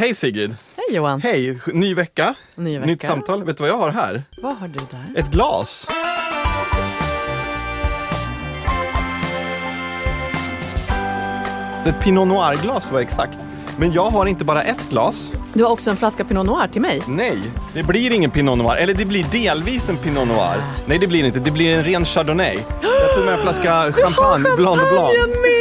Hej Sigrid! Hej Johan! Hej! Ny vecka, Ny vecka. nytt samtal. Vet du vad jag har här? Vad har du där? Ett glas. Ett Pinot Noir-glas vara exakt. Men jag har inte bara ett glas. Du har också en flaska Pinot Noir till mig. Nej, det blir ingen Pinot Noir. Eller det blir delvis en Pinot Noir. Nej, det blir inte. Det blir en ren Chardonnay. Jag tog med en flaska champagne, Blanc de Blanc. med!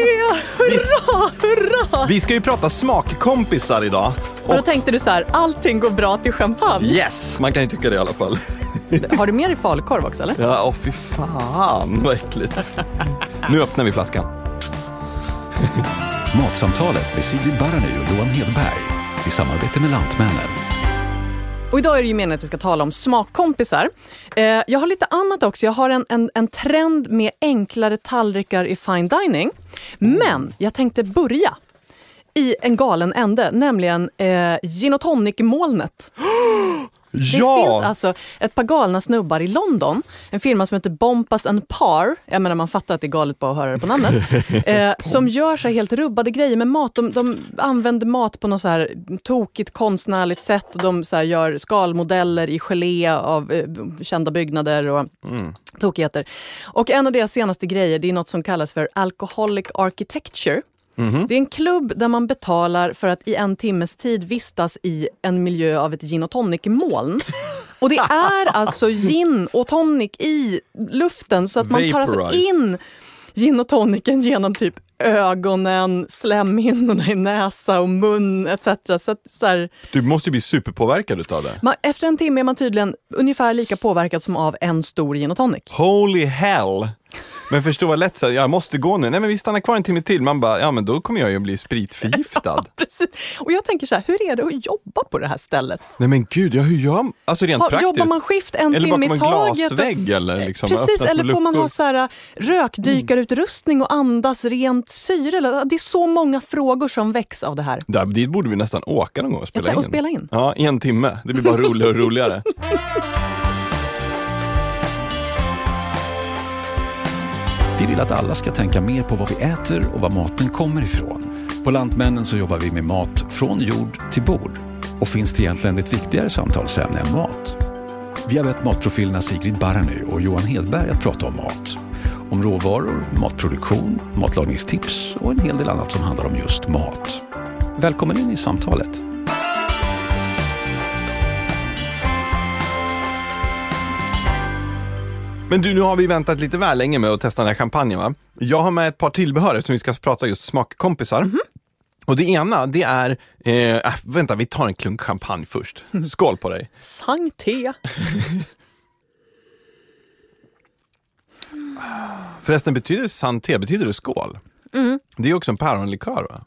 Hurra, hurra! Vi ska ju prata smakkompisar idag. Och då tänkte du så här, allting går bra till champagne. Yes, man kan ju tycka det i alla fall. Har du med dig falukorv också eller? Ja, åh fy fan vad äckligt. Nu öppnar vi flaskan. Matsamtalet med Sigrid Barany och Johan Hedberg i samarbete med Lantmännen. Och idag är det ju meningen att vi ska tala om smakkompisar. Eh, jag har lite annat också. Jag har en, en, en trend med enklare tallrikar i fine dining. Men jag tänkte börja i en galen ände, nämligen eh, gin och tonic-molnet. Det finns alltså ett par galna snubbar i London, en firma som heter Bompas and Par, jag menar man fattar att det är galet bara att höra det på namnet, eh, som gör så helt rubbade grejer med mat. De, de använder mat på något så här tokigt konstnärligt sätt och de så gör skalmodeller i gelé av eh, kända byggnader och tokigheter. Och en av deras senaste grejer det är något som kallas för alcoholic architecture. Det är en klubb där man betalar för att i en timmes tid vistas i en miljö av ett gin och tonic-moln. Och det är alltså gin och tonic i luften så att man tar alltså in gin och tonicen genom typ ögonen, slemhinnorna i näsa och mun etc. Så att, så här, Du måste ju bli superpåverkad utav det. man, efter en timme är man tydligen ungefär lika påverkad som av en stor gin och tonic. Holy hell! Men förstå vad lätt så här, jag måste gå nu. Nej men vi stannar kvar en timme till. Man bara, ja men då kommer jag ju bli spritförgiftad. Precis. Och jag tänker så här, hur är det att jobba på det här stället? Nej men gud, ja, hur gör man? Alltså rent Ha, praktiskt. jobbar man skift en eller timme bakom i en taget? och- glasvägg eller liksom Precis, eller får man ha så här, rökdykarutrustning och andas rent syre? Eller- Det är så många frågor som väcks av det här. Där, dit borde vi nästan åka någon gång och spela in. och spela in. Ja, i en timme. Det blir bara roligare och roligare. vill att alla ska tänka mer på vad vi äter och var maten kommer ifrån. På Lantmännen så jobbar vi med mat från jord till bord. Och finns det egentligen ett viktigare samtalsämne än mat? Vi har bett matprofilerna Sigrid Barany och Johan Hedberg att prata om mat. Om råvaror, matproduktion, matlagningstips och en hel del annat som handlar om just mat. Välkommen in i samtalet. Men du, nu har vi väntat lite väl länge med att testa den här champagnen va? Jag har med ett par tillbehör eftersom vi ska prata just smakkompisar. Mhm. Och det ena, det är, eh, äh, vänta vi tar en klunk champagne först. Skål på dig. Santé! Förresten, betyder santé, betyder det skål? Mm. Det är också en päronlikör va?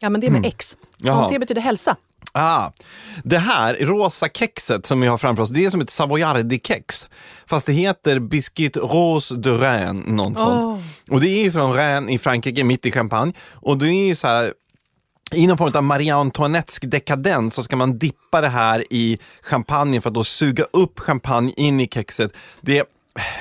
Ja, men det är med X. Jaha. Santé betyder hälsa. Ah, det här rosa kexet som vi har framför oss, det är som ett savoyardi-kex. Fast det heter Biscuit Rose de Rennes, något sånt. Och det är ju från Rennes i Frankrike, mitt i Champagne. Och det är ju så här, i någon form av Marie Antoinettesk dekadens så ska man dippa det här i champagne för att då suga upp champagne in i kexet. Det,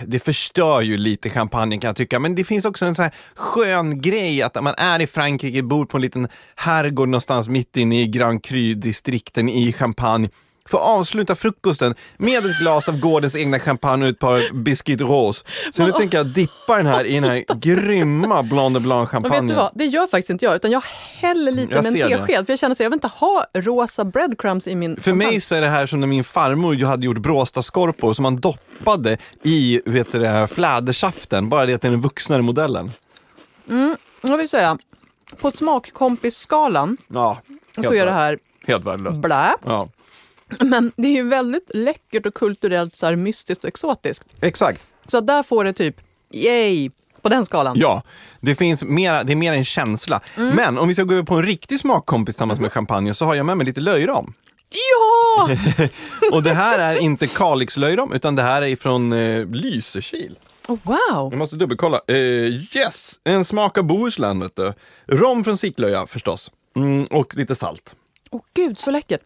det förstör ju lite champagne kan jag tycka, men det finns också en sån här skön grej att man är i Frankrike, bor på en liten herrgård någonstans mitt inne i Grand Cru-distrikten i Champagne. Får avsluta frukosten med ett glas av gårdens egna champagne och ett par Biscuit Rose. Så nu tänker jag dippa den här i den här grymma Blanc de Blanc Och vet champagnen. du vad, det gör faktiskt inte jag, utan jag häller lite Jag med en det. tesked. För jag känner så jag vill inte ha rosa breadcrumbs i min För mig så är det här som när min farmor ju hade gjort bråstaskorpor som man doppade i vet du, det här flädersaften, bara det att den är den vuxnare modellen. Jag vill säga, på smakkompisskalan Ja, så är det här Helt värdelöst. blä. Ja, Men det är ju väldigt läckert och kulturellt så här mystiskt och exotiskt. exakt. Så där får det typ, yay, på den skalan. Ja, det finns mera, det är mer en känsla. Men om vi ska gå över på en riktig smakkompis tillsammans med champagne så har jag med mig lite löjrom. Ja! Och det här är inte Kalixlöjrom utan det här är från eh, Lysekil. Oh, wow! Jag måste dubbelkolla. Eh, yes, en smak av Bohuslän vet du. Rom från Siklöja förstås. Mm, och lite salt. Åh gud, så läckert.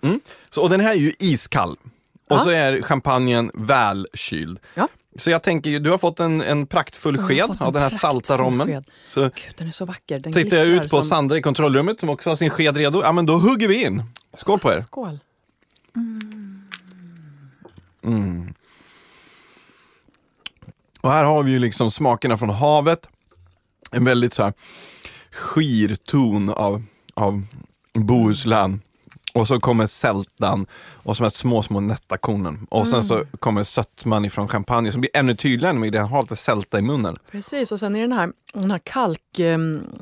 Så, och den här är ju iskall. och Ja. så är champagnen välkyld. Ja. Så jag tänker, du har fått en, en praktfull sked en av den här salta rommen. Så Gud, den är så vacker. Den tittar jag ut på som- Sandra i kontrollrummet som också har sin sked redo. Ja men då hugger vi in. Skål på er. Skål. Och här har vi ju liksom smakerna från havet. En väldigt så här skir ton av, av Bohuslän. Och så kommer sältan och de här små, små nätta kornen. Och sen så kommer sötman ifrån champagne som blir ännu tydligare med det. har lite sälta i munnen. Precis, och sen är det den här, den här kalk, eh,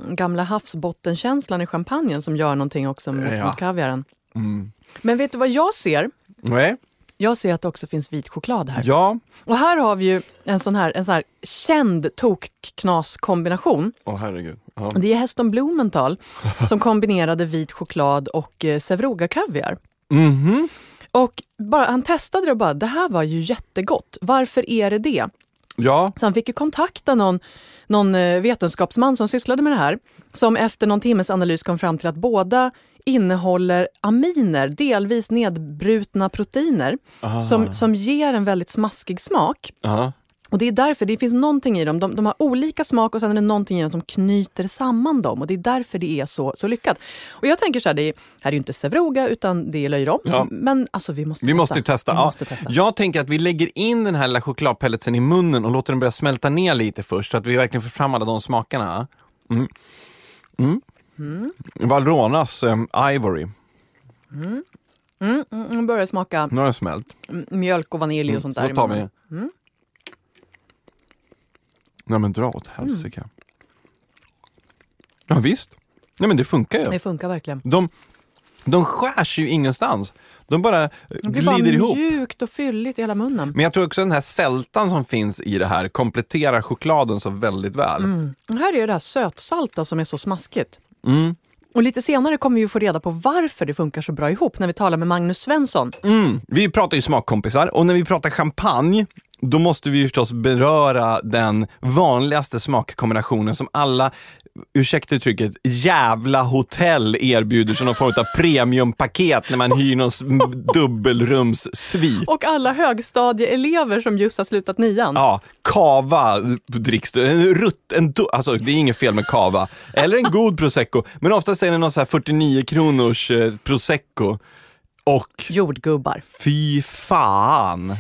gamla havsbottenkänslan i champagnen som gör någonting också mot, Ja. mot kaviaren. Mm. Men vet du vad jag ser? Nej. Jag ser att det också finns vit choklad här. Ja. Och här har vi ju en sån här, en sån här känd tokknas-kombination. Åh herregud. Ja. Det är Heston Blumenthal som kombinerade vit choklad och eh, Sevruga-kaviar. Mhm. Och bara, han testade det och bara, det här var ju jättegott. Varför är det det? Ja. Så han fick ju kontakta någon, någon eh, vetenskapsman som sysslade med det här. Som efter någon timmes analys kom fram till att båda innehåller aminer, delvis nedbrutna proteiner, som, som ger en väldigt smaskig smak. Ja. Och det är därför, det finns någonting i dem, de, de har olika smak och sen är det någonting i dem som knyter samman dem och det är därför det är så, så lyckat. Och jag tänker så här, det är, här är ju inte Sevruga utan det är löjrom. Ja. Men alltså vi måste Vi testa. måste testa. Vi Ja. måste testa. Jag tänker att vi lägger in den här lilla chokladpelletsen i munnen och låter den börja smälta ner lite först så att vi verkligen får fram alla de smakerna. Mm. Mm. Valronas eh, Ivory. Mm, mm, mm, börjar smaka Nu har den smält. mm, mjölk och vanilj och sånt där. Då i tar vi... munnen. Mm. Nej men dra åt helsike. Ja visst. Nej men det funkar ju. Det funkar verkligen. De, de skärs ju ingenstans. De bara eh, Det blir bara glider ihop. mjukt och fylligt i hela munnen. Men jag tror också den här sältan som finns i det här kompletterar chokladen så väldigt väl. Mm. Här är det här sötsalta som är så smaskigt. Mm. Och lite senare kommer vi få reda på varför det funkar så bra ihop när vi talar med Magnus Svensson. Mm. Vi pratar ju smakkompisar och när vi pratar champagne då måste vi ju förstås beröra den vanligaste smakkombinationen som alla, ursäkta uttrycket, jävla hotell erbjuder som någon form av premiumpaket när man hyr någon dubbelrumssvit. Och alla högstadieelever som just har slutat nian. Ja, kava dricks det. En rutt, en do, alltså det är inget fel med kava. Eller en god prosecco. Men oftast är det någon så här 49 kronors eh, prosecco. Och Jordgubbar. fy fan.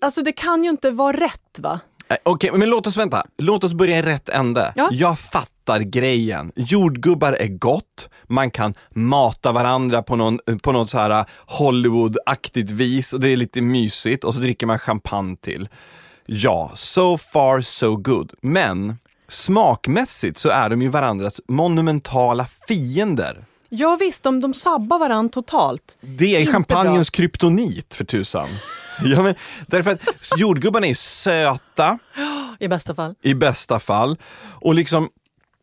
Alltså det kan ju inte vara rätt va? Eh, Okej, men låt oss vänta. Låt oss börja i rätt ände. Ja. Jag fattar grejen. Jordgubbar är gott, man kan mata varandra på, någon, på något så här eh, Hollywood-aktigt vis och det är lite mysigt och så dricker man champagne till. Ja, so far so good. Men smakmässigt så är de ju varandras monumentala fiender. Ja visst, de, de sabbar varandra totalt. Det är Inte champagnens kryptonit för tusan. Ja, men, därför att jordgubbarna är söta I bästa fall. i bästa fall. Och liksom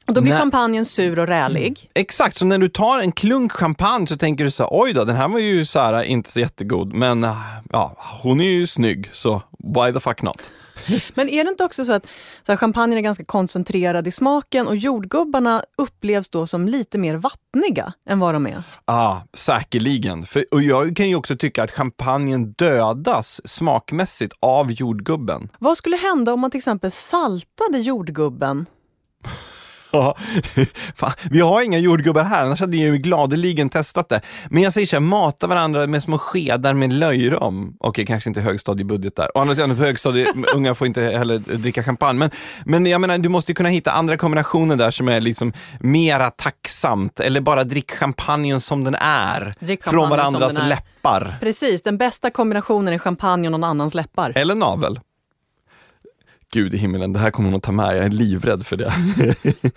då blir Nej. champagnen sur och rälig. Exakt, så när du tar en klunk champagne så tänker du så här, oj då, den här var ju så här, inte så jättegod, men ah, ja, hon är ju snygg, så why the fuck not? Men är det inte också så att så här, champagnen är ganska koncentrerad i smaken och jordgubbarna upplevs då som lite mer vattniga än vad de är? Ah, säkerligen. För, och jag kan ju också tycka att champagnen dödas smakmässigt av jordgubben. Vad skulle hända om man till exempel saltade jordgubben? Ja, fan, vi har inga jordgubbar här, annars hade jag ju gladeligen testat det. Men jag säger så här, mata varandra med små skedar med löjrom. Okej, kanske inte högstadiebudget där. Å andra sidan, på högstadiet, unga får inte heller dricka champagne. Men, men jag menar, du måste ju kunna hitta andra kombinationer där som är liksom mera tacksamt. Eller bara drick champagnen som den är. Från varandras läppar. Precis, den bästa kombinationen är champagne och någon annans läppar. Eller navel. Gud i himmelen, det här kommer hon att ta med. Jag är livrädd för det.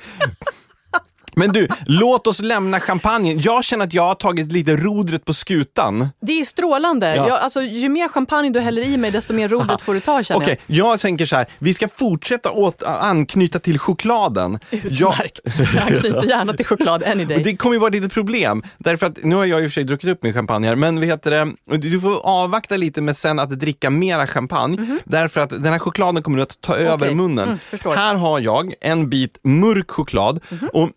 Men du, låt oss lämna champagnen. Jag känner att jag har tagit lite rodret på skutan. Det är strålande. Ja. Jag, alltså, ju mer champagne du häller i mig desto mer rodret får du ta känner Okej, jag tänker så här, vi ska fortsätta åt, anknyta till chokladen. jag. Jag, Utmärkt. Jag anknyter gärna till choklad any day. det kommer ju vara ett litet problem, därför att nu har jag i och för sig druckit upp min champagne här, men heter det, du får avvakta lite med sen att dricka mera champagne, därför att den här chokladen kommer nu att ta över Mhm. Okej, munnen. mm, här har jag en bit mörk choklad Mhm. och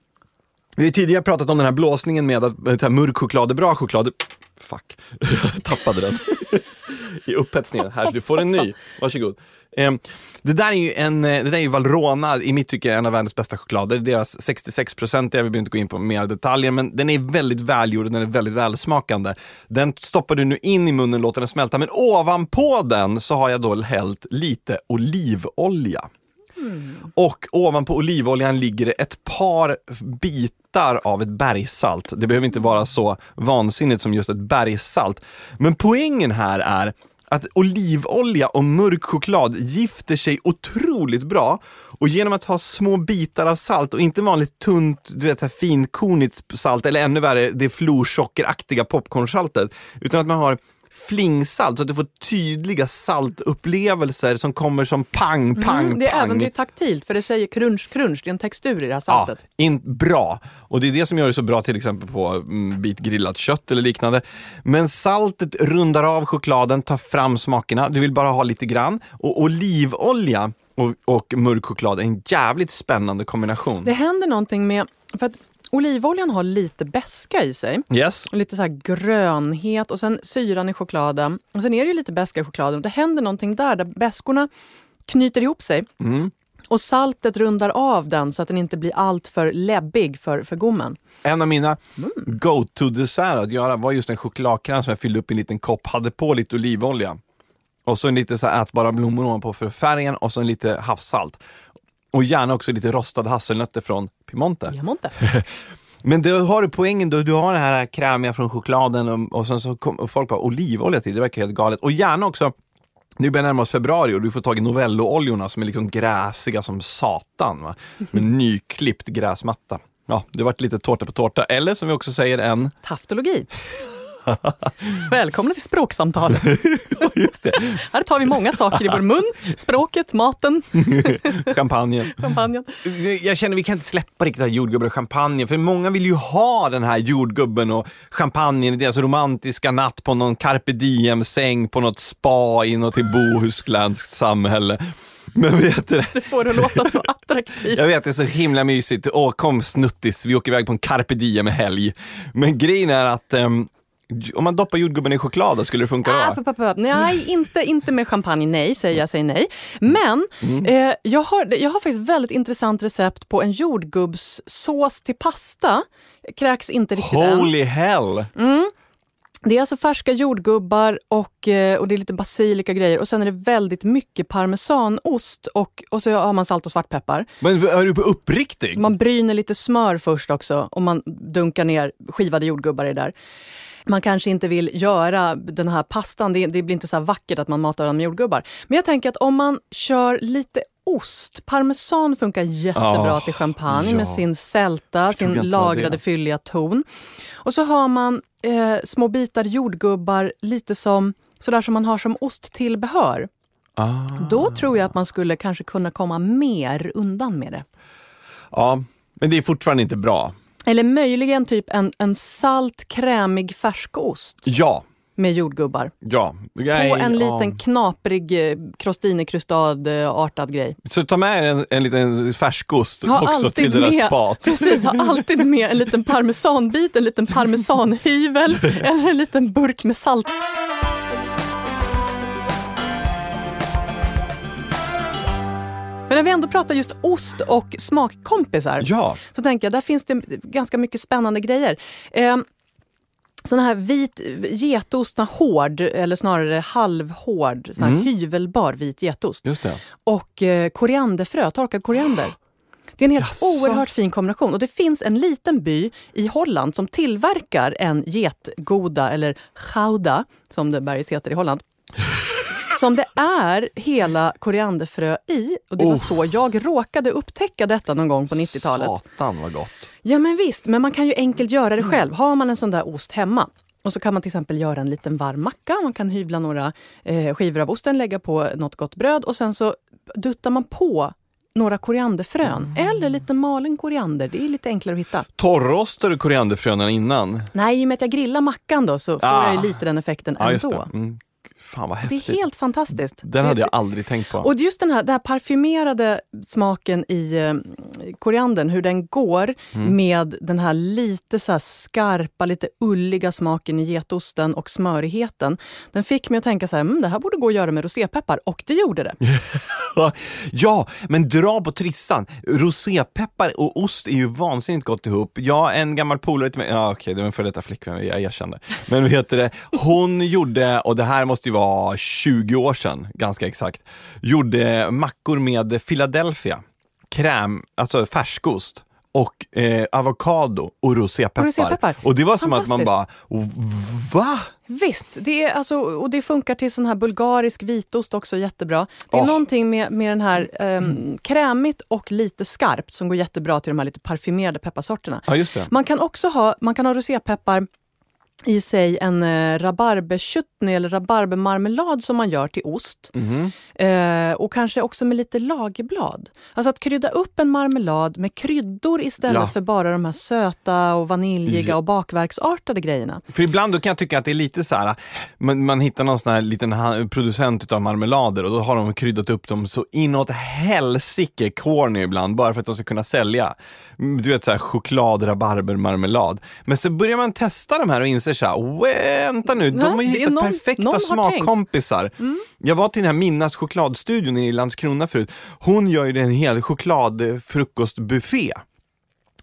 vi har tidigare pratat om den här blåsningen med att eh, här, mörk choklad är bra choklad. Fuck, jag tappade den. i upphetsningen. Här, du får en ny. Varsågod. Ehm, det där är ju en, eh, det där är ju Valrhona, i mitt tycke en av världens bästa choklader. Deras 66 procent, jag vill inte gå in på mer detaljer, men den är väldigt välgjord och den är väldigt välsmakande. Den stoppar du nu in i munnen, låter den smälta, men ovanpå den så har jag då hällt lite olivolja. Och ovanpå olivoljan ligger det ett par bitar av ett bergssalt. Det behöver inte vara så vansinnigt som just ett bergssalt. Men poängen här är att olivolja och mörk choklad gifter sig otroligt bra. Och genom att ha små bitar av salt och inte vanligt tunt, du vet, så här finkornigt salt eller ännu värre det florsockeraktiga popcornsaltet. Utan att man har flingsalt så att du får tydliga saltupplevelser som kommer som pang, pang, Mm, det är pang. även det är taktilt för det säger crunch, crunch. Det är en textur i det här saltet. Ja, in, bra. Och det är det som gör det så bra till exempel på mm, bit grillat kött eller liknande. Men saltet rundar av chokladen, tar fram smakerna. Du vill bara ha lite grann. Och olivolja och, och mörk choklad är en jävligt spännande kombination. Det händer någonting med... För att olivoljan har lite beska i sig. Yes. Och Lite så här grönhet och sen syran i chokladen. Och sen är det ju lite beska i chokladen. Det händer någonting där, där beskorna knyter ihop sig. Mm. Och saltet rundar av den så att den inte blir allt för läbbig för, för gommen. En av mina Mm. go-to-desserter att göra var just en chokladkräm som jag fyllde upp i en liten kopp, hade på lite olivolja. Och så en lite så här ätbara blommor ovanpå för färgen och så en lite havssalt. Och gärna också lite rostade hasselnötter från Piemonte. Piemonte. Men då har du poängen då, du har det här krämiga från chokladen och, och sen så kom och folk bara olivolja till, det verkar helt galet. Och gärna också, nu börjar närma oss februari och du får tag i Novello-oljorna som är liksom gräsiga som satan. Va? Med nyklippt gräsmatta. Ja, det vart lite tårta på tårta. Eller som vi också säger en, Taftologi. Välkomna till språksamtalet. just det, Här tar vi många saker i vår mun. Språket, maten, champagnen. champagnen. Jag känner vi kan inte släppa riktigt här jordgubben och champagne, för många vill ju ha den här jordgubben och champagnen i deras romantiska natt på någon carpe diem-säng på något spa i något bohuslänskt samhälle. Men vet du det? Det får det att låta så attraktivt. Jag vet, det är så himla mysigt. Åh, kom snuttis, vi åker iväg på en carpe diem helg. Men grejen är att ehm, om man doppar jordgubben i choklad, då skulle det funka Ah, då? pop, pop, pop. Nej, inte, inte med champagne. Nej, säger jag. Säger nej. Men Mm. eh, jag, har, jag har faktiskt väldigt intressant recept på en jordgubbssås till pasta. Kräks inte riktigt än. Holy hell! Det är alltså färska jordgubbar och, eh, och det är lite basilika grejer och sen är det väldigt mycket parmesanost och, och så har man salt och svartpeppar. Men är du på uppriktig? Man bryner lite smör först också och man dunkar ner skivade jordgubbar i det där. Man kanske inte vill göra den här pastan, det, det blir inte så vackert att man matar den med jordgubbar. Men jag tänker att om man kör lite ost, parmesan funkar jättebra Ah, till champagne med ja. sin sälta, sin lagrade fylliga ton. Och så har man eh, små bitar jordgubbar lite som sådär som man har som osttillbehör. Ah. Då tror jag att man skulle kanske kunna komma mer undan med det. Ja, men det är fortfarande inte bra. Eller möjligen typ en, en salt, krämig färskost Ja, med jordgubbar. ja. På Nej, en ja. liten knaprig eh, crostini-krustad-artad grej. Så ta med en, en liten färskost Ha också till det där spat. Precis, ha alltid med en liten parmesanbit, en liten parmesanhyvel eller en liten burk med salt. Men när vi ändå pratar just ost och smakkompisar Ja, så tänker jag, där finns det ganska mycket spännande grejer. Eh, sån här vit getost, hård, eller snarare halvhård, sån här Mm. hyvelbar vit getost. just det. Och eh, korianderfrö, torkad koriander. Det är en helt Jaså? oerhört fin kombination. Och det finns en liten by i Holland som tillverkar en getgoda, eller gouda, som det bergis heter i Holland. Som det är hela korianderfrö i. Och det var Oh. så jag råkade upptäcka detta någon gång på 90-talet. Satan vad gott. Ja men visst, men man kan ju enkelt göra det själv. Har man en sån där ost hemma och så kan man till exempel göra en liten varm macka. Man kan hyvla några eh, skivor av osten, lägga på något gott bröd och sen så duttar man på några korianderfrön eller lite malen koriander. Det är lite enklare att hitta. Torrostar du korianderfröna innan? Nej, i och med att jag grillar mackan då så får Ah. jag lite den effekten just ändå. Mm. Fan vad Det häftigt. är helt fantastiskt. Den det, hade jag aldrig tänkt på. Och just den här, den här parfymerade smaken i eh, koriandern, hur den går Mm. med den här lite så här skarpa, lite ulliga smaken i getosten och smörigheten. Den fick mig att tänka så här, mm, det här borde gå att göra med rosépeppar och det gjorde det. Ja, men dra på trissan. Rosépeppar och ost är ju vansinnigt gott ihop. Jag, en gammal polare till mig, ja okej, det var en före detta flickvän, jag erkände. Men vad heter det, hon gjorde, och det här måste ju vara 20 år sedan, ganska exakt, gjorde mackor med Philadelphia, kräm, alltså färskost och eh, avokado och rosépeppar. Och rosépeppar. Och det var som att man bara, va? Visst, det, är alltså, och det funkar till sån här bulgarisk vitost också jättebra. Det är Åh. någonting med, med den här um, krämigt och lite skarpt som går jättebra till de här lite parfymerade pepparsorterna. Ja. Man kan också ha, man kan ha rosépeppar i sig en eh, rabarberchutney eller rabarbermarmelad som man gör till ost. Mhm. Eh, och kanske också med lite lagerblad. Alltså att krydda upp en marmelad med kryddor istället Ja. för bara de här söta och vaniljiga Ja. och bakverksartade grejerna. För ibland då kan jag tycka att det är lite så här, man, man hittar någon sån här liten producent av marmelader och då har de kryddat upp dem så inåt helsike corny ibland bara för att de ska kunna sälja. Mm, Du vet så här choklad, rabarbermarmelad. Men så börjar man testa de här och inser så här, vänta nu, de har ju hittat någon- perfekta någon tänkt. Mm. smakkompisar. Jag var till den här Minnas chokladstudion i Landskrona förut. Hon gör ju en hel chokladfrukostbuffé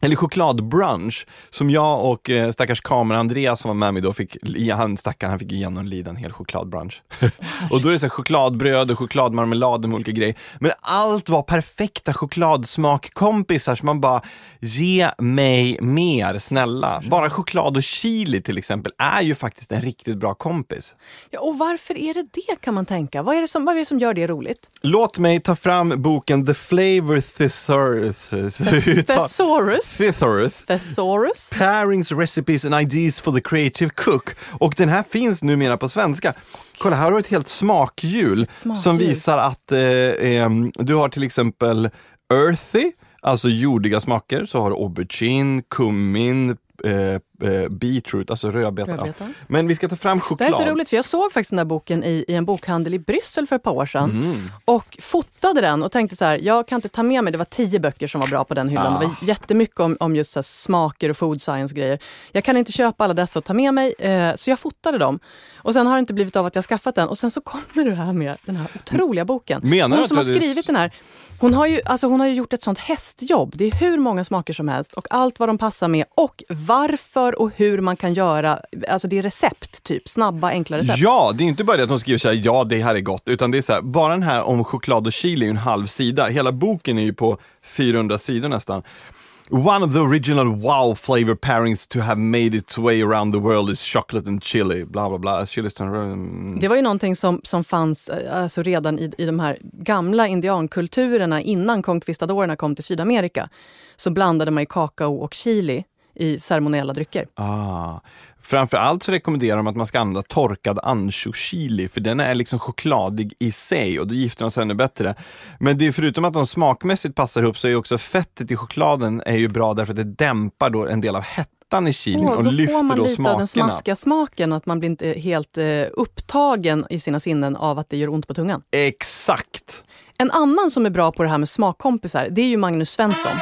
eller chokladbrunch som jag och eh, stackars kamera Andreas som var med mig då fick, han stackaren han fick genomlida en hel chokladbrunch. och då är det så här chokladbröd och chokladmarmelad med olika grejer. Men allt var perfekta chokladsmakkompisar så man bara, ge mig mer snälla. Bara choklad och chili till exempel är ju faktiskt en riktigt bra kompis. Ja, och varför är det det kan man tänka? Vad är det som, vad är det som gör det roligt? Låt mig ta fram boken The Flavor Thesaurus. Thesaurus. Thesaurus. Thesaurus. Pairings, recipes and ideas for the creative cook. Och den här finns numera på svenska. Kolla, här har du ett helt smakhjul, smakhjul. som visar att eh, em, du har till exempel earthy, alltså jordiga smaker. Så har du aubergine, kummin, eh, eh, beetroot, alltså. Rödbetor. Ja. Men vi ska ta fram Det choklad. här är så roligt för jag såg faktiskt den här boken i, i en bokhandel i Bryssel för ett par år sedan. Mm. Och fotade den och tänkte så här, jag kan inte ta med mig, det var tio böcker som var bra på den hyllan. Det var jättemycket om, om just så smaker och food science grejer. Jag kan inte köpa alla dessa och ta med mig, eh, så jag fotade dem. Och sen har det inte blivit av att jag skaffat den. Och sen så kommer du här med den här otroliga boken. Menar du hon som har skrivit den här, hon har, ju, alltså hon har ju gjort ett sånt hästjobb. Det är hur många smaker som helst och allt vad de passar med och varför och hur man kan göra. Alltså det är recept, typ snabba, enkla recept. Ja, det är inte bara det att hon skriver så här, ja det här är gott, utan det är så här, bara den här om choklad och chili är en halv sida. Hela boken är ju på 400 sidor nästan. One of the original wow flavor pairings to have made its way around the world is chocolate and chili, bla bla bla. Chili mm. Det var ju någonting som, som fanns eh, alltså redan i, i de här gamla indiankulturerna innan conquistadorerna kom till Sydamerika. Så blandade man ju kakao och chili i ceremoniella drycker. Ah. Framförallt så rekommenderar de att man ska använda torkad ancho-chili för den är liksom chokladig i sig och då gifter de sig ännu bättre. Men det är förutom att de smakmässigt passar ihop så är också fettet i chokladen är ju bra därför att det dämpar då en del av hettan i chilin Åh, och då lyfter får man då lite av den smakerna. smaskiga smaken, att man blir inte helt eh, upptagen i sina sinnen av att det gör ont på tungan. Exakt! En annan som är bra på det här med smakkompisar, det är ju Magnus Svensson.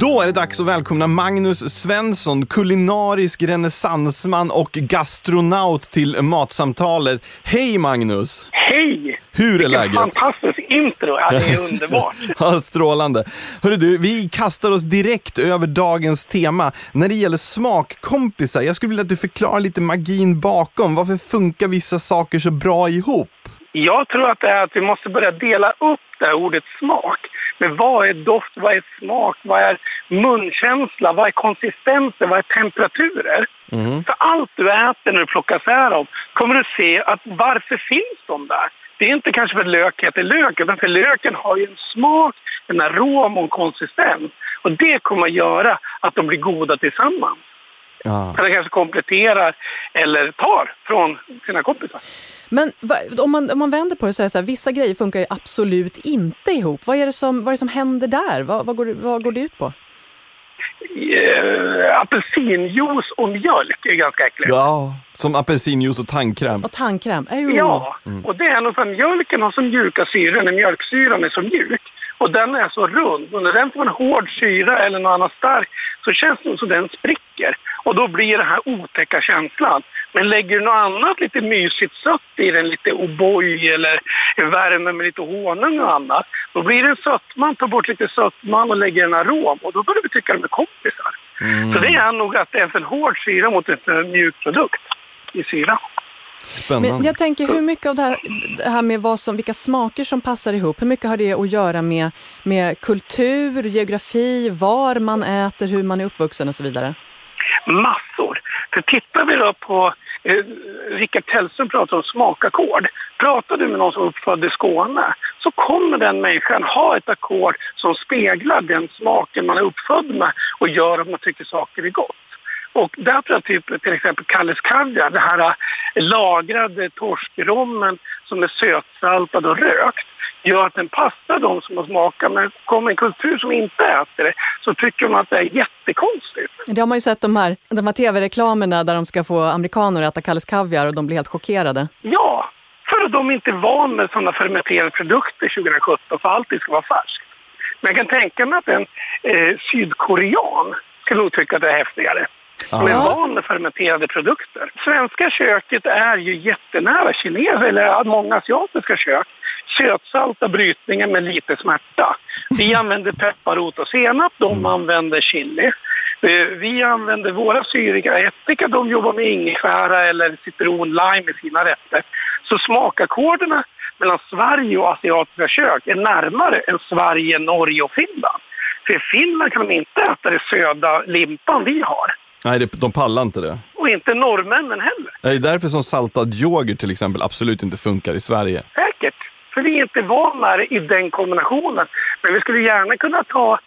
Då är det dags att välkomna Magnus Svensson, kulinarisk renässansman och gastronaut till Matsamtalet. Hej Magnus! Hej! Hur är läget? fantastiskt intro! Ja, det är underbart. Ja, strålande. Hörru du, vi kastar oss direkt över dagens tema. När det gäller smakkompisar, jag skulle vilja att du förklarar lite magin bakom. Varför funkar vissa saker så bra ihop? Jag tror att det är att vi måste börja dela upp det här ordet smak. Men vad är doft, vad är smak, vad är munkänsla, vad är konsistenser, vad är temperaturer? För allt du äter när du plockar sär av kommer du se att varför finns de där? Det är inte kanske för att lök heter lök, utan för löken har ju en smak, en arom och en konsistens. Och det kommer att göra att de blir goda tillsammans. Ja. Eller kanske kompletterar eller tar från sina kompisar. Men va, om, man, om man vänder på det så är det så här, vissa grejer funkar ju absolut inte ihop. Vad är det som, vad är det som händer där? Vad, vad, går, det- vad går det ut på? eh, apelsinjuice och mjölk är ganska äckligt. Ja, som apelsinjuice och tandkräm. Och tandkräm. Ejo. Ja, och det är nog för att mjölken har så mjuka syror, när mjölksyran är så mjuk. Och den är så rund. Och när den får en hård syra eller något annat starkt så känns det som den spricker. Och då blir det här otäcka känslan. Men lägger du något annat lite mysigt sött i den, lite O'boy eller värme med lite honung och annat, då blir det en sötman, tar bort lite sötman och lägger en arom och då börjar vi tycka de är kompisar. Så det är nog att det är en för hård syra mot en för mjuk produkt i syra. Spännande. Men jag tänker hur mycket av det här, det här med vad som, vilka smaker som passar ihop, hur mycket har det att göra med, med kultur, geografi, var man äter, hur man är uppvuxen och så vidare? Massor. För tittar vi då på, eh, Rickard Tellström pratar om smakackord. Pratar du med någon som är uppfödd i Skåne så kommer den människan ha ett ackord som speglar den smaken man är uppfödd med och gör att man tycker saker är gott. Och där tror jag typ, till exempel Kalles Kaviar, det här äh, lagrade torskrommen som är sötsaltad och rökt gör att den passar de som har smakat. Men kommer en kultur som inte äter det så tycker de att det är jättekonstigt. Det har man ju sett de här, de här tv-reklamerna där de ska få amerikaner att äta Kalles Kaviar och de blir helt chockerade. Ja, för att de inte är van med sådana fermenterade produkter 2017 för allting ska vara färskt. Men jag kan tänka mig att en eh, sydkorean skulle nog tycka att det är häftigare. Är van med fermenterade produkter. Svenska köket är ju jättenära kines eller många asiatiska kök. Sötsalta brytningen med lite smärta. Vi använder pepparrot och senap, de använder chili. Eh, Vi använder våra syriga ättika, de jobbar med ingefära eller citron, lime i sina rätter. Så smakackorderna mellan Sverige och asiatiska kök är närmare än Sverige, Norge och Finland. För i Finland kan de inte äta det söda limpan vi har. Nej, det, de pallar inte det. Och inte norrmännen heller. Det är därför som saltad yoghurt till exempel absolut inte funkar i Sverige. Säkert. För vi är inte vana i den kombinationen. Men vi skulle gärna kunna ta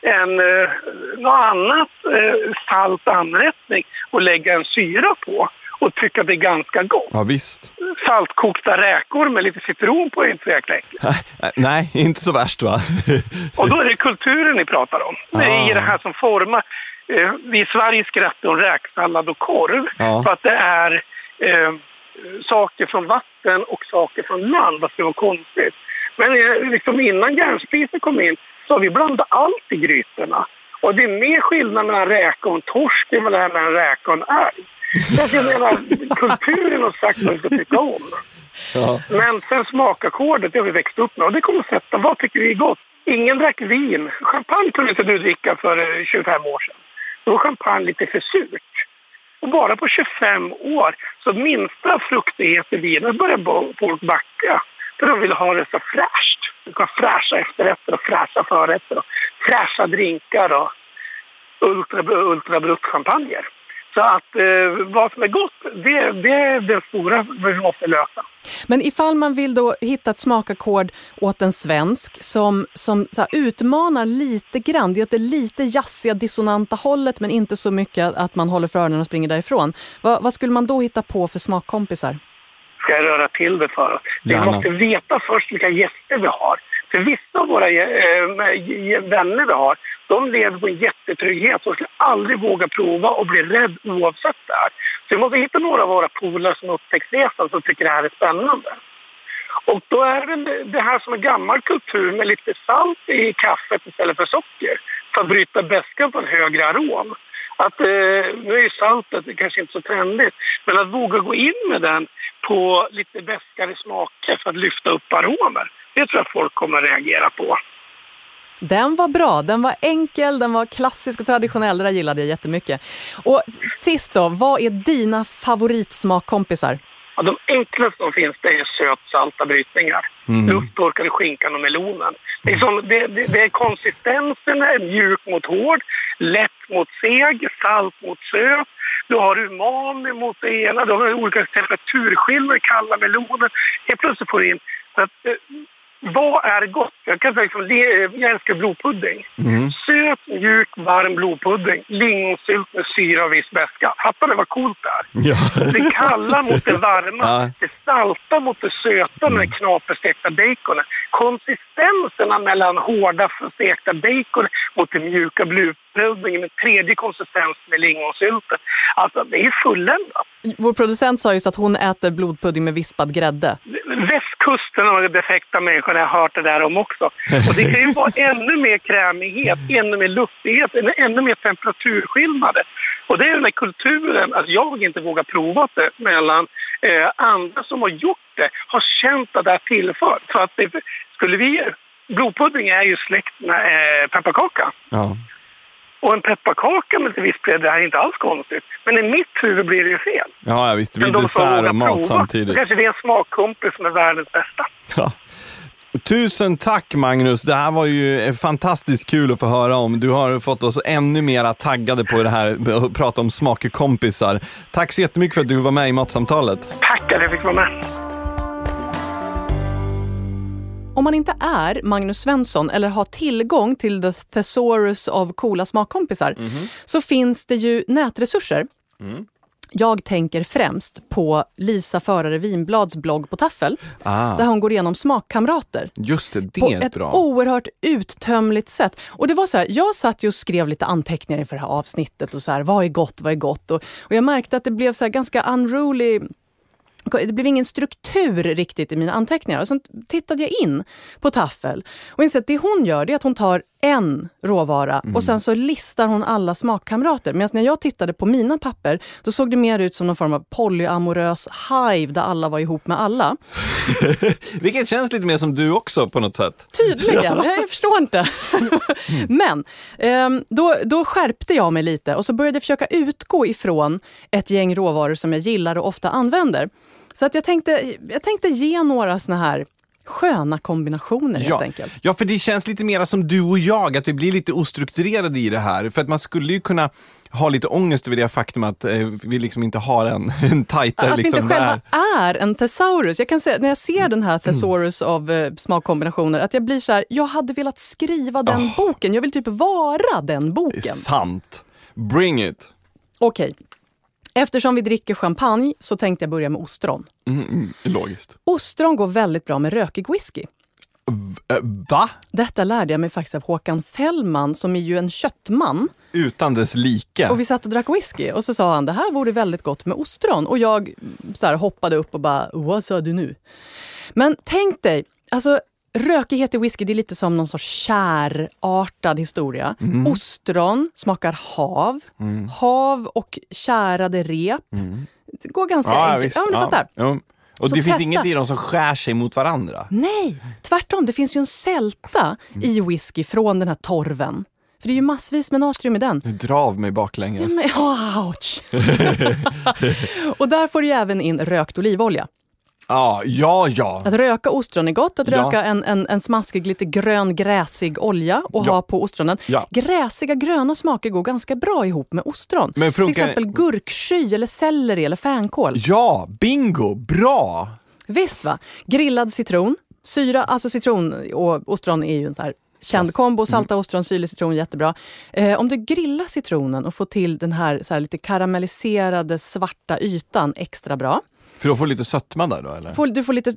en, eh, något annat eh, salt anrättning och lägga en syra på och tycka det är ganska gott. Ja, visst. Saltkokta räkor med lite citron på är inte så jäkla äckligt. Nej, inte så värst va? Och då är det kulturen ni pratar om. Det är det här som formar. Eh, vi i Sverige skrattar om räksallad och korv Ja. för att det är eh, saker från vatten och saker från land. Vad ska vara konstigt? Men eh, liksom innan järnspisen kom in så har vi blandat allt i grytorna. Och det är mer skillnad mellan räka och en torsk än mellan räka och en älg. Så jag menar, kulturen har sagt vad vi ska tycka om. Ja. Men sen smakackordet, det har vi växt upp med och det kommer att sätta, vad tycker vi är gott? Ingen drack vin. Champagne kunde inte du dricka för eh, 25 år sedan. Då var champagne lite för surt. Och bara på 25 år så minsta fruktighet i vinet börjar folk backa. För de vill ha det så fräscht. De ska ha fräscha efterrätter och fräscha förrätter och fräscha drinkar och ultra, ultrabrutt champagner. Så att eh, vad som är gott, det, det är det stora vi måste lösa. Men ifall man vill då hitta ett smakackord åt en svensk som, som så här, utmanar lite grann, det är lite jazziga, dissonanta hållet men inte så mycket att man håller för öronen och springer därifrån. Vad, vad skulle man då hitta på för smakkompisar? Ska jag röra till det för oss. Vi Gärna. måste veta först vilka gäster vi har. För vissa av våra eh, vänner vi har, de lever på en jättetrygghet. De skulle aldrig våga prova och bli rädd oavsett det här. Så vi måste hitta några av våra polare som upptäcktsresan som tycker det här är spännande. Och då är det det här som är gammal kultur med lite salt i kaffet istället för socker. För att bryta beskan på en högre arom. Att, eh, nu är ju saltet kanske inte så trendigt, men att våga gå in med den på lite beskare smaker för att lyfta upp aromer. Det tror jag folk kommer att reagera på. Den var bra, den var enkel, den var klassisk och traditionell, det där gillade jag jättemycket. Och sist då, vad är dina favoritsmakkompisar? Ja, de enklaste som finns det är sötsalta brytningar. Lufttorkade skinkan och melonen. Det är, som, det, det, det är konsistensen, är mjuk mot hård, lätt mot seg, salt mot söt. Du har umami mot det ena, du har olika temperaturskillnader, kalla meloner. Helt plötsligt får du in... Så att, eh, vad är gott? Jag kan säga liksom, det, jag älskar blodpudding. Mm. Söt, mjuk, varm blodpudding. Lingonsylt med syra och viss beska. Fattar du vad coolt det är? Ja. Det kalla mot det varma. Ja. Mm. Det salta mot det söta med den knaperstekta baconen. Konsistenserna mellan hårda stekta bacon mot den mjuka blodpuddingen med tredje konsistens med lingonsylten. Alltså, det är fulländat. Vår producent sa just att hon äter blodpudding med vispad grädde. Västkusten har de defekta människorna, jag har hört det där om också. Och det kan ju vara ännu mer krämighet, ännu mer luftighet, ännu- ännu mer temperaturskillnader. Och det är den här kulturen, att jag inte vågar prova det mellan eh, andra som har gjort det, har känt att det här tillför. För att det, skulle vi, blodpudding är ju släkt med eh, pepparkaka. Ja. Och en pepparkaka med lite vispgrädde är inte alls konstigt. Men i mitt huvud blir det ju fel. ja, visst. Det blir Men dessert och mat prova. samtidigt. Kanske det är en smakkompis som är världens bästa. Ja. Tusen tack Magnus, det här var ju fantastiskt kul att få höra om. Du har fått oss ännu mer taggade på det här, att prata om smakkompisar. Tack så jättemycket för att du var med i Matsamtalet. Tack att jag fick vara med. Om man inte är Magnus Svensson eller har tillgång till the thesaurus av coola smakkompisar så finns det ju nätresurser. Jag tänker främst på Lisa Förare Vinblads blogg på Taffel Ah. där hon går igenom smakkamrater. Just det, det på är ett bra. oerhört uttömligt sätt. Och det var så här, jag satt ju och skrev lite anteckningar inför det här avsnittet och så här, vad är gott, vad är gott? Och, och jag märkte att det blev så här ganska unruly det blev ingen struktur riktigt i mina anteckningar. Och sen tittade jag in på Taffel och insåg att det hon gör det är att hon tar en råvara och sen så listar hon alla smakkamrater. Medan när jag tittade på mina papper då såg det mer ut som någon form av polyamorös hive där alla var ihop med alla. Vilket känns lite mer som du också på något sätt. Tydligen, jag, förstår inte. Men ehm, då, då skärpte jag mig lite och så började jag försöka utgå ifrån ett gäng råvaror som jag gillar och ofta använder. Så att jag tänkte, jag tänkte ge några såna här sköna kombinationer helt Ja. enkelt. ja, för det känns lite mer som du och jag, att vi blir lite ostrukturerade i det här. För att man skulle ju kunna ha lite ångest över det faktum att eh, vi liksom inte har en, en tajtare Att vi liksom, inte själva värld. är en thesaurus. Jag kan säga, när jag ser den här thesaurus av eh, smakkombinationer, att jag blir så här, jag hade velat skriva den boken. Jag vill typ vara den boken. Sant. Bring it. Okej. Eftersom vi dricker champagne så tänkte jag börja med ostron. Mm, mm, logiskt. Ostron går väldigt bra med rökig whisky. Eh, va? Detta lärde jag mig faktiskt av Håkan Fällman som är ju en köttman. Utan dess like. Och vi satt och drack whisky och så sa han det här vore väldigt gott med ostron. Och jag så här, hoppade upp och bara, vad sa du nu? Men tänk dig, alltså rökighet i whisky det är lite som någon sorts kärartad historia. Mm. Ostron smakar hav. Hav och kärade rep. Det går ganska enkelt. Ja, men du fattar. Jo. Och Så det finns testa. inget i dem som skär sig mot varandra. Nej, tvärtom. Det finns ju en sälta i whisky från den här torven. För det är ju massvis med natrium i den. Nu dra av mig baklänges. Men, ouch! och där får du även in rökt olivolja. Ja, ja, ja. Att röka ostron är gott, att Ja. röka en, en, en smaskig, lite grön, gräsig olja och Ja. ha på ostronen. Ja. Gräsiga, gröna smaker går ganska bra ihop med ostron. Men funkar- Till exempel gurksky, eller selleri eller fänkål. Ja, bingo, bra! Visst va? Grillad citron. Syra, alltså citron och ostron är ju en så här känd kombo. Salta ostron, syrlig citron, jättebra. Eh, om du grillar citronen och får till den här, så här lite karamelliserade svarta ytan extra bra. För då får du lite sötma där då eller? Får, du får lite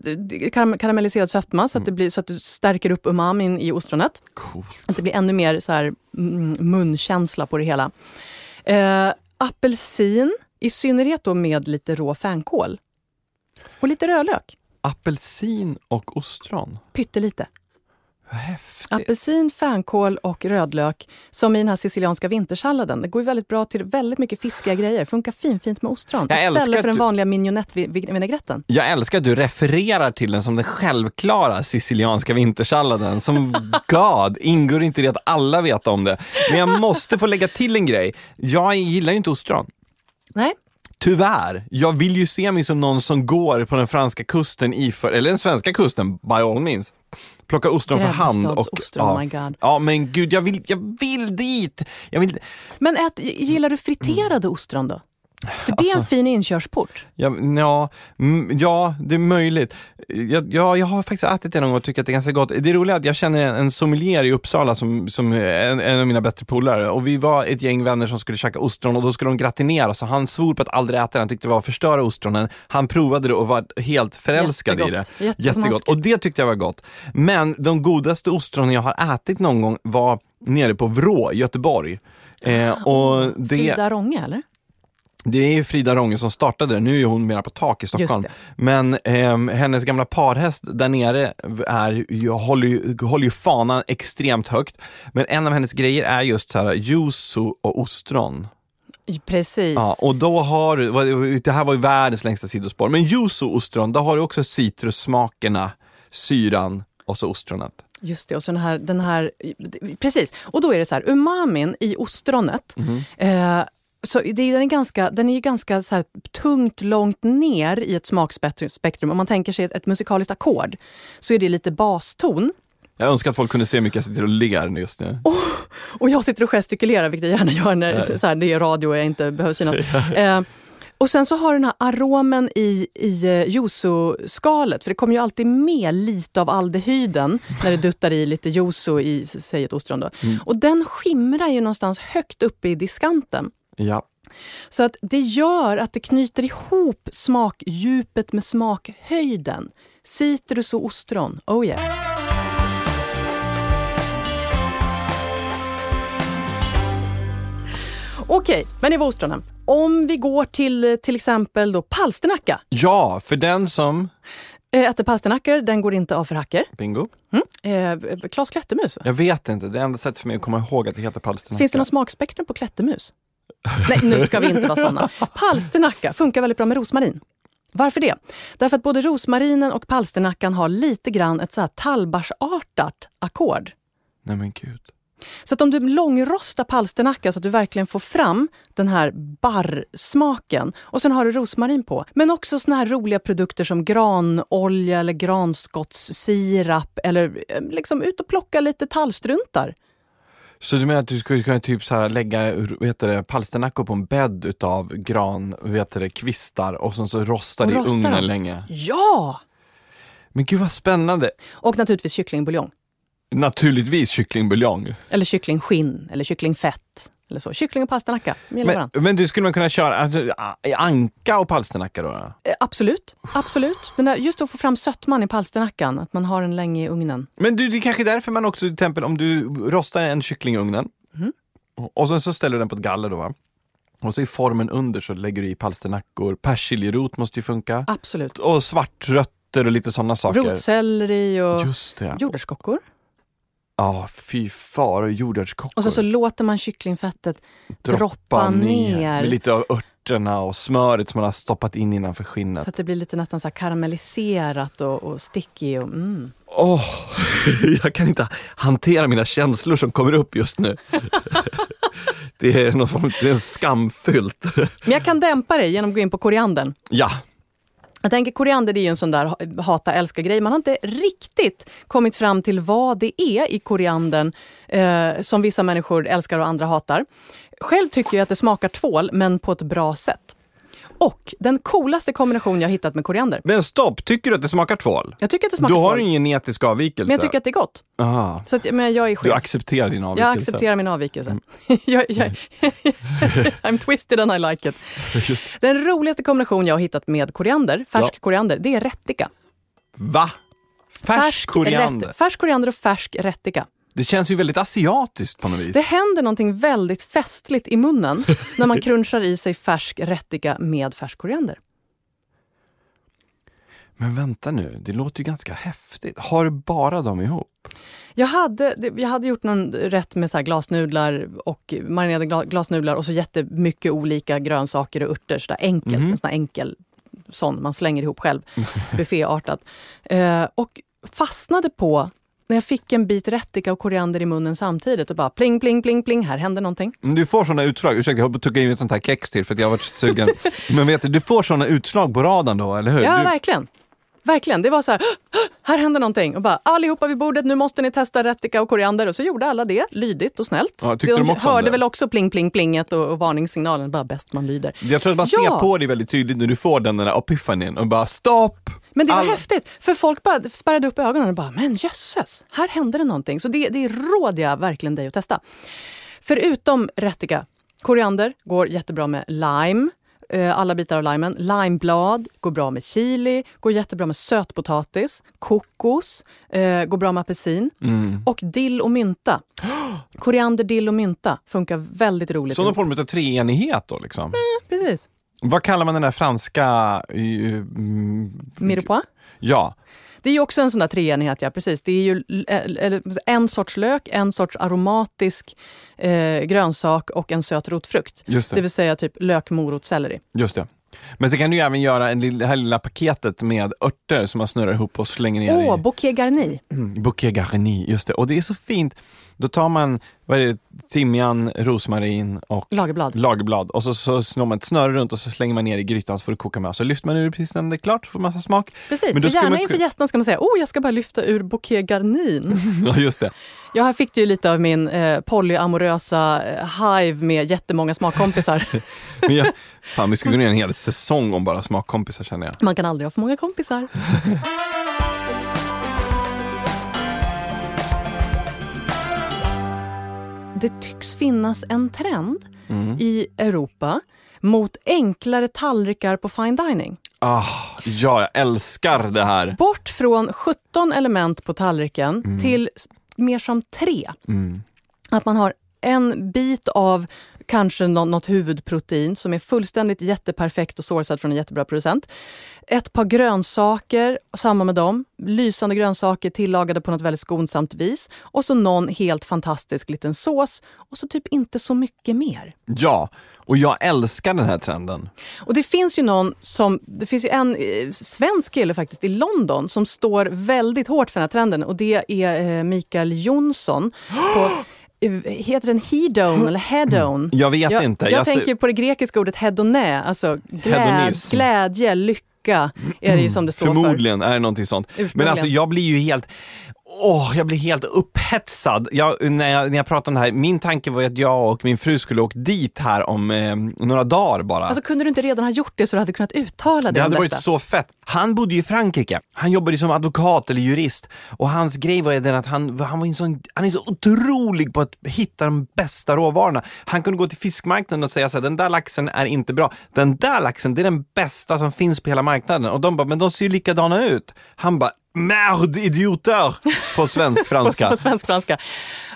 karam- karamelliserad sötma så att, det blir, så att du stärker upp umami i ostronet. Coolt. Att det blir ännu mer så här, mm, munkänsla på det hela. Eh, apelsin, i synnerhet då med lite rå fänkål. Och lite rödlök. Apelsin och ostron. Pyttelite. Häftigt. Apelsin, fänkål och rödlök som i den här sicilianska vintersalladen. Det går ju väldigt bra till väldigt mycket fiskiga grejer. Funkar fin, fint med ostron. Jag Istället för den vanliga mignonette-vinägretten. Jag älskar att du refererar till den som den självklara sicilianska vintersalladen. Som God, ingår inte i det att alla vet om det. Men jag måste få lägga till en grej. Jag gillar ju inte ostron. Nej, Tyvärr. Jag vill ju se mig som någon som går på den franska kusten iför, eller den svenska kusten, by all means. Plocka ostron för hand. Och, Grebbestadsostron, ja. my God. ja men gud, jag vill, jag vill dit! Jag vill, men ät, gillar du friterade ostron då? För det är en Alltså- fin inkörsport. Ja, ja, ja, det är möjligt. Jag, ja, jag har faktiskt ätit det någon gång och tycker att det är ganska gott. Det roliga är att jag känner en, en sommelier i Uppsala som, som är en, en av mina bättre polare. Och vi var ett gäng vänner som skulle käka ostron och då skulle de gratinera. Så han svor på att aldrig äta det. Han tyckte det var att förstöra ostronen. Han provade det och var helt förälskad i det. Jättegott. Och det tyckte jag var gott. Men de godaste ostronen jag har ätit någon gång var nere på Vrå i Göteborg. Eh, och det, Frida Rånge, eller? Det är ju Frida Ronge som startade det, nu är hon mera på tak i Stockholm. Men ehm, hennes gamla parhäst där nere är, håller, ju, håller ju fanan extremt högt. Men en av hennes grejer är just så här yuzu och ostron. Precis. Ja, och då har du, det här var ju världens längsta sidospår, men yuzu och ostron, då har du också citrussmakerna, syran och så ostronet. Just det, och så den här, den här... Precis, och då är det så här, umamin i ostronet, Mhm. eh, så det, den är ganska, den är ju ganska så här, tungt långt ner i ett smakspektrum. Om man tänker sig ett, ett musikaliskt ackord så är det lite baston. Jag önskar att folk kunde se hur mycket jag sitter och ler just nu. Och jag sitter och gestikulerar, vilket jag gärna gör när så här, det är radio och jag inte behöver synas. Eh, och sen så har den här aromen i, i eh, yuzu-skalet, för det kommer ju alltid med lite av aldehyden när det duttar i lite yuzu i, säg ett ostron då. Och den skimrar ju någonstans högt uppe i diskanten. Ja. Så att det gör att det knyter ihop smakdjupet med smakhöjden. Citrus och ostron, oh yeah. Okej, men det var ostronen. Om vi går till till exempel då palsternacka. ja, för den som, Eh, Äter palsternackor, den går inte av för hacker. bingo, Eh, Klas Klättermus. jag vet inte, det är enda sättet för mig att komma ihåg att det heter palsternacka. Finns det något smakspektrum på klättermus? Nej, nu ska vi inte vara såna. Palsternacka funkar väldigt bra med rosmarin. Varför det? Därför att både rosmarinen och palsternackan har lite grann ett så här tallbarsartat ackord. Nej men gud. Så att om du långrostar palsternacka så att du verkligen får fram den här barrsmaken och sen har du rosmarin på. Men också såna här roliga produkter som granolja eller granskottssirap eller eh, liksom ut och plocka lite tallstruntar. Så du menar att du skulle kunna typ så här lägga vad heter det, palsternackor på en bädd utav gran, heter det, kvistar och sen så rostar det i ugnen dem. länge. Ja! Men gud vad spännande. Och naturligtvis kycklingbuljong. Naturligtvis kycklingbuljong. Eller kycklingskinn eller kycklingfett. Eller så. Kyckling och palsternacka Men, men du skulle man kunna köra alltså, anka och palsternacka då? Eh, absolut. absolut. Den där, just att få fram sötman i palsternackan, att man har den länge i ugnen. Men du, det är kanske därför man också till exempel om du rostar en kyckling i ugnen Mhm. och sen så ställer du den på ett galler då va? Och så i formen under så lägger du i palsternackor, persiljerot måste ju funka. Absolut. Och svartrötter och lite sådana saker. Rotselleri och Just det. jordärtskockor. Ja, fy far jordärtskockor. Och sen så låter man kycklingfettet droppa ner. Med lite av örterna och smöret som man har stoppat in innanför skinnet. så att det blir lite nästan så karamelliserat och, och sticky. Och, mm. Åh, jag kan inte hantera mina känslor som kommer upp just nu. det är något form, det är skamfyllt. Men jag kan dämpa det genom att gå in på koriandern. ja, jag tänker koriander det är ju en sån där hata-älska-grej. Man har inte riktigt kommit fram till vad det är i koriandern eh, som vissa människor älskar och andra hatar. Själv tycker jag att det smakar tvål, men på ett bra sätt. Och den coolaste kombination jag hittat med koriander. men stopp, tycker du att det smakar tvål? Jag tycker att det smakar Du har tvål, en genetisk avvikelse. men jag tycker att det är gott. Aha. Så att, men jag är Du accepterar din avvikelse? Jag accepterar min avvikelse. jag, jag, I'm twisted and I like it. Just. Den roligaste kombination jag har hittat med koriander, färsk Ja. koriander, det är rättika. Va? Färsk koriander? rätt- färsk koriander och färsk rättika. Det känns ju väldigt asiatiskt på något vis. Det händer någonting väldigt festligt i munnen när man crunchar i sig färsk rättika med färsk koriander. Men vänta nu, det låter ju ganska häftigt. Har du bara dem ihop? Jag hade, jag hade gjort någon rätt med så glasnudlar och marinerade gla- glasnudlar och så jättemycket olika grönsaker och örter. Så där enkelt, Mhm. en sån här enkel sån man slänger ihop själv. Bufféartat. Eh, och fastnade på när jag fick en bit rättika och koriander i munnen samtidigt och bara pling, pling, pling, pling, här händer någonting. Du får såna utslag, ursäkta jag håller på att tugga in ett sånt här kex till för att jag har varit sugen. Men vet du, du får såna utslag på radarn då, eller hur? Ja, du, verkligen. verkligen. Det var så här, här händer någonting. Och bara allihopa vid bordet, nu måste ni testa rättika och koriander. Och så gjorde alla det, lydigt och snällt. Ja, tyckte de också hörde det? väl också pling pling plinget och, och varningssignalen, bara bäst man lyder. Jag tror att man Ja. ser på dig väldigt tydligt när du får den där epifanin och bara stopp! Men det var Alla- häftigt, för folk bara spärrade upp ögonen och bara, men jösses, här hände det någonting. Så det, det råder jag verkligen dig att testa. Förutom rättika, koriander går jättebra med lime, eh, alla bitar av limen. Limeblad går bra med chili, går jättebra med sötpotatis, kokos, eh, går bra med apelsin Mm. och dill och mynta. Koriander, dill och mynta funkar väldigt roligt. Så någon form av treenighet då liksom. Precis. Vad kallar man den där franska... eh, mm, Mirepoix. Ja, Det är ju också en sån där treenighet, ja precis. Det är ju eller, en sorts lök, en sorts aromatisk eh, grönsak och en söt rotfrukt. just Det det. vill säga typ lök, morot, selleri. Just det. Men så kan du ju även göra en det här lilla paketet med örter som man snurrar ihop och slänger ner Åh, i bouquet garni. mm, bouquet garni. Just det. Och det är så fint. Då tar man vad är det, timjan, rosmarin och Lagerblad. lagerblad och så, så snår man ett snöre runt och så slänger man ner i grytan så får det koka med. Så lyfter man ur precis när det är klart, får massa smak. Precis, Men då gärna man- inför gästerna ska man säga oh, jag ska bara lyfta ur bouquet garnin. Ja, just det. Jag här fick ju lite av min eh, polyamorösa eh, hive med jättemånga smakkompisar. Men jag, fan, vi ska gå ner en hel säsong om bara smakkompisar känner jag. Man kan aldrig ha för många kompisar. Det tycks finnas en trend i Europa mot enklare tallrikar på fine dining. Ah, ja, jag älskar det här. Bort från 17 element på tallriken till s- mer som tre. Mm. Att man har en bit av kanske nå- något huvudprotein som är fullständigt jätteperfekt och sourcad från en jättebra producent. Ett par grönsaker, samma med dem. Lysande grönsaker tillagade på något väldigt skonsamt vis. Och så någon helt fantastisk liten sås. Och så typ inte så mycket mer. Ja, och jag älskar den här trenden. Och det finns ju någon som, det finns ju en eh, svensk kille faktiskt i London som står väldigt hårt för den här trenden och det är eh, Mikael Jonsson på Heter den hedon eller hedon? Jag vet jag, inte. Jag, Jag ser- tänker på det grekiska ordet hedoné, alltså gläd, glädje, lycka är det ju som det står för. Förmodligen är det någonting sånt. Men alltså jag blir ju helt Åh, jag blir helt upphetsad. Jag, när, jag, när jag pratar om det här, min tanke var att jag och min fru skulle åka dit här om eh, några dagar bara. Alltså kunde du inte redan ha gjort det så du hade kunnat uttala det Det hade detta? varit så fett. Han bodde ju i Frankrike. Han jobbade som advokat eller jurist. Och hans grej var ju den att han, han, var en sån, han är så otrolig på att hitta de bästa råvarorna. Han kunde gå till fiskmarknaden och säga så här, den där laxen är inte bra. Den där laxen, det är den bästa som finns på hela marknaden. Och de bara, men de ser ju likadana ut. Han bara, merde idioter! På svensk franska. på, på svensk franska.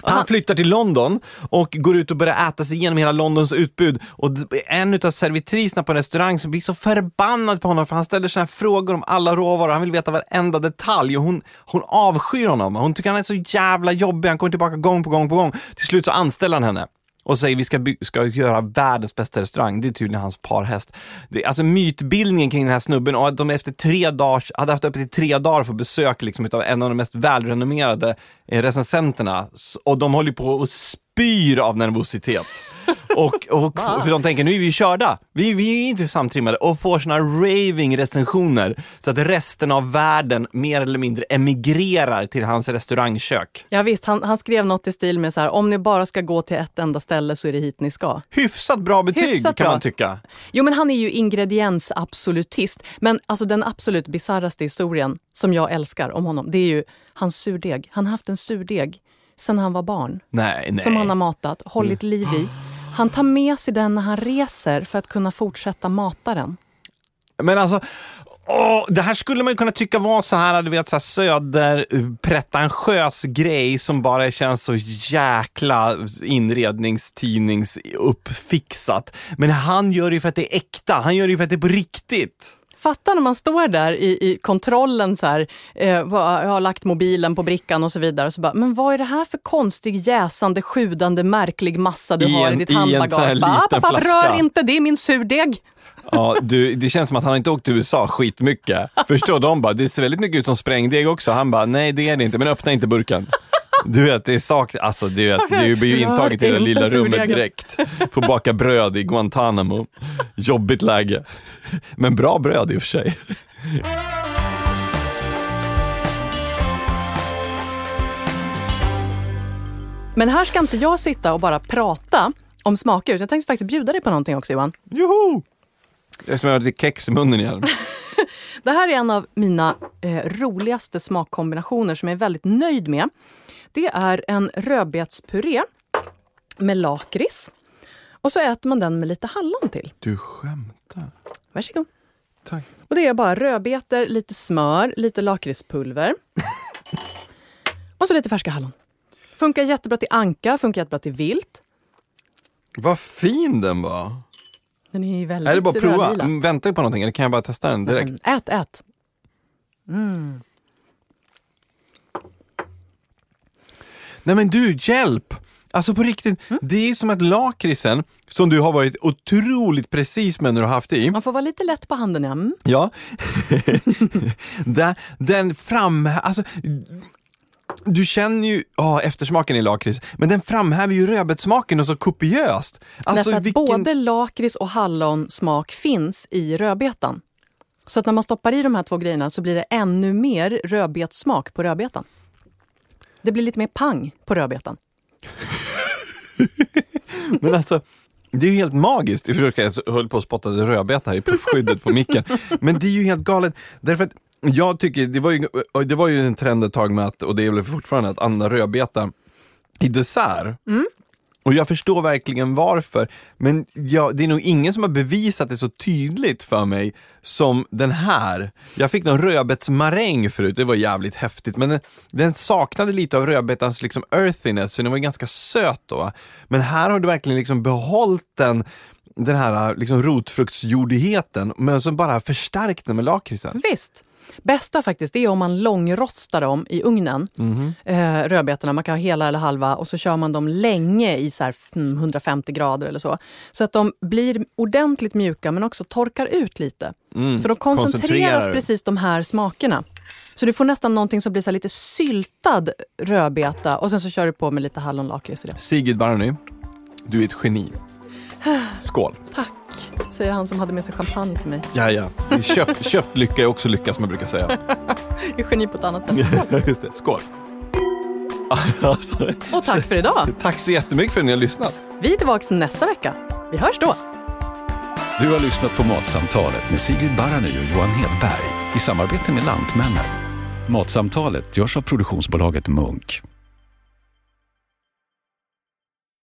Och Han han, flyttar till London och går ut och börjar äta sig igenom hela Londons utbud. Och en av servitriserna på en restaurang som blir så förbannad på honom för han ställer här frågor om alla råvaror. Han vill veta varenda detalj och hon, hon avskyr honom. Hon tycker han är så jävla jobbig. Han kommer tillbaka gång på gång på gång. Till slut så anställer han henne och säger vi ska, ska göra världens bästa restaurang. Det är tydligen hans parhäst. Det, alltså mytbildningen kring den här snubben och att de efter tre dagar, hade haft öppet i tre dagar för besök liksom, av en av de mest välrenommerade eh, recensenterna. Och de håller på och spyr av nervositet. Och, och för de tänker, nu är vi körda. Vi, vi är inte samtrimmade och får såna raving recensioner så att resten av världen mer eller mindre emigrerar till hans restaurangkök. ja, visst, han, han skrev något i stil med så här, om ni bara ska gå till ett enda ställe så är det hit ni ska. Hyfsat bra betyg Hyfsat kan bra. man tycka. Jo, men han är ju ingrediensabsolutist. Men alltså den absolut bisarraste historien som jag älskar om honom, det är ju hans surdeg. Han har haft en surdeg sedan han var barn, Nej, nej. som han har matat, hållit liv i. Han tar med sig den när han reser för att kunna fortsätta mata den. Men alltså, åh, det här skulle man ju kunna tycka var så här, du vet, så här söder pretentiös grej som bara känns så jäkla inredningstidnings uppfixat. Men han gör det ju för att det är äkta, han gör det ju för att det är på riktigt. Fatta när man står där i, i kontrollen så här, eh, jag har lagt mobilen på brickan och så vidare. Så bara, men vad är det här för konstig jäsande, sjudande, märklig massa du I har en- i ditt i sån här handbagage? Bara, liten "Pappa, flaska." rör inte, det är min surdeg. Ja, du, det känns som att han inte åkt till USA skitmycket. Förstår de bara, det ser väldigt mycket ut som sprängdeg också. Han bara, nej det är det inte, men öppna inte burken. Du vet, det är sak, alltså du vet, du blir ju intagen till det lilla rummet direkt. Får baka bröd i Guantanamo. Jobbigt läge. Men bra bröd i och för sig. Men här ska inte jag sitta och bara prata om smaker, jag tänkte faktiskt bjuda dig på någonting också Johan. Joho! Eftersom jag har lite kex i munnen igen. det här är en av mina eh, roligaste smakkombinationer som jag är väldigt nöjd med. Det är en rödbetspuré med lakrits. Och så äter man den med lite hallon till. Du skämtar. Varsågod. Tack. Och det är bara rödbetor, lite smör, lite lakritspulver. och så lite färska hallon. Funkar jättebra till anka, funkar jättebra till vilt. Vad fin den var. Den är väldigt Är det bara att prova? Mm, Väntar vi på någonting eller kan jag bara testa den direkt? Men Ät, ät. Nej men du, hjälp! Alltså på riktigt, Mm. det är som att lakritsen, som du har varit otroligt precis med när du har haft i, Man får vara lite lätt på handen. Ja. Mm. ja, den, den fram... Alltså, du känner ju ja, eftersmaken i lakrits, men den framhäver ju rödbetssmaken och så kopiöst. Alltså, Därför att vilken- både lakrits och hallonsmak finns i rödbetan. Så att när man stoppar i de här två grejerna så blir det ännu mer rödbetssmak på rödbetan. Det blir lite mer pang på rödbetan. Men alltså, det är ju helt magiskt. Jag höll på att spotta rödbeta här i puffskyddet på micken. Men det är ju helt galet. Därför att jag tycker, det var ju, det var ju en trend ett tag med att, och det är väl fortfarande, att använda rödbeta i dessert. Och jag förstår verkligen varför, men jag, det är nog ingen som har bevisat det så tydligt för mig som den här. Jag fick någon rödbetsmaräng förut, det var jävligt häftigt, men den, den saknade lite av rödbetans liksom earthiness, för den var ganska söt då. Men här har du verkligen liksom behållit den, den här liksom rotfruktsjordigheten, men så bara förstärkt den med lakritsen. Visst. Bästa faktiskt är om man långrostar dem i ugnen, eh, rödbetorna. Man kan ha hela eller halva och så kör man dem länge i så här, mm, 150 grader eller så. Så att de blir ordentligt mjuka men också torkar ut lite. För då koncentreras precis de här smakerna. Så du får nästan någonting som blir så lite syltad rödbeta och sen så kör du på med lite hallonlakrits i det. Sigrid Barany, du är ett geni. Skål! Tack, säger han som hade med sig champagne till mig. Ja, ja. Köpt, köpt lycka är också lycka som jag brukar säga. Jag är geni på ett annat sätt. Just det, skål! Alltså, Och tack för idag. tack så jättemycket för att ni har lyssnat. Vi är tillbaka nästa vecka. Vi hörs då. Du har lyssnat på Matsamtalet med Sigrid Barany och Johan Hedberg i samarbete med Lantmännen. Matsamtalet görs av produktionsbolaget Munk.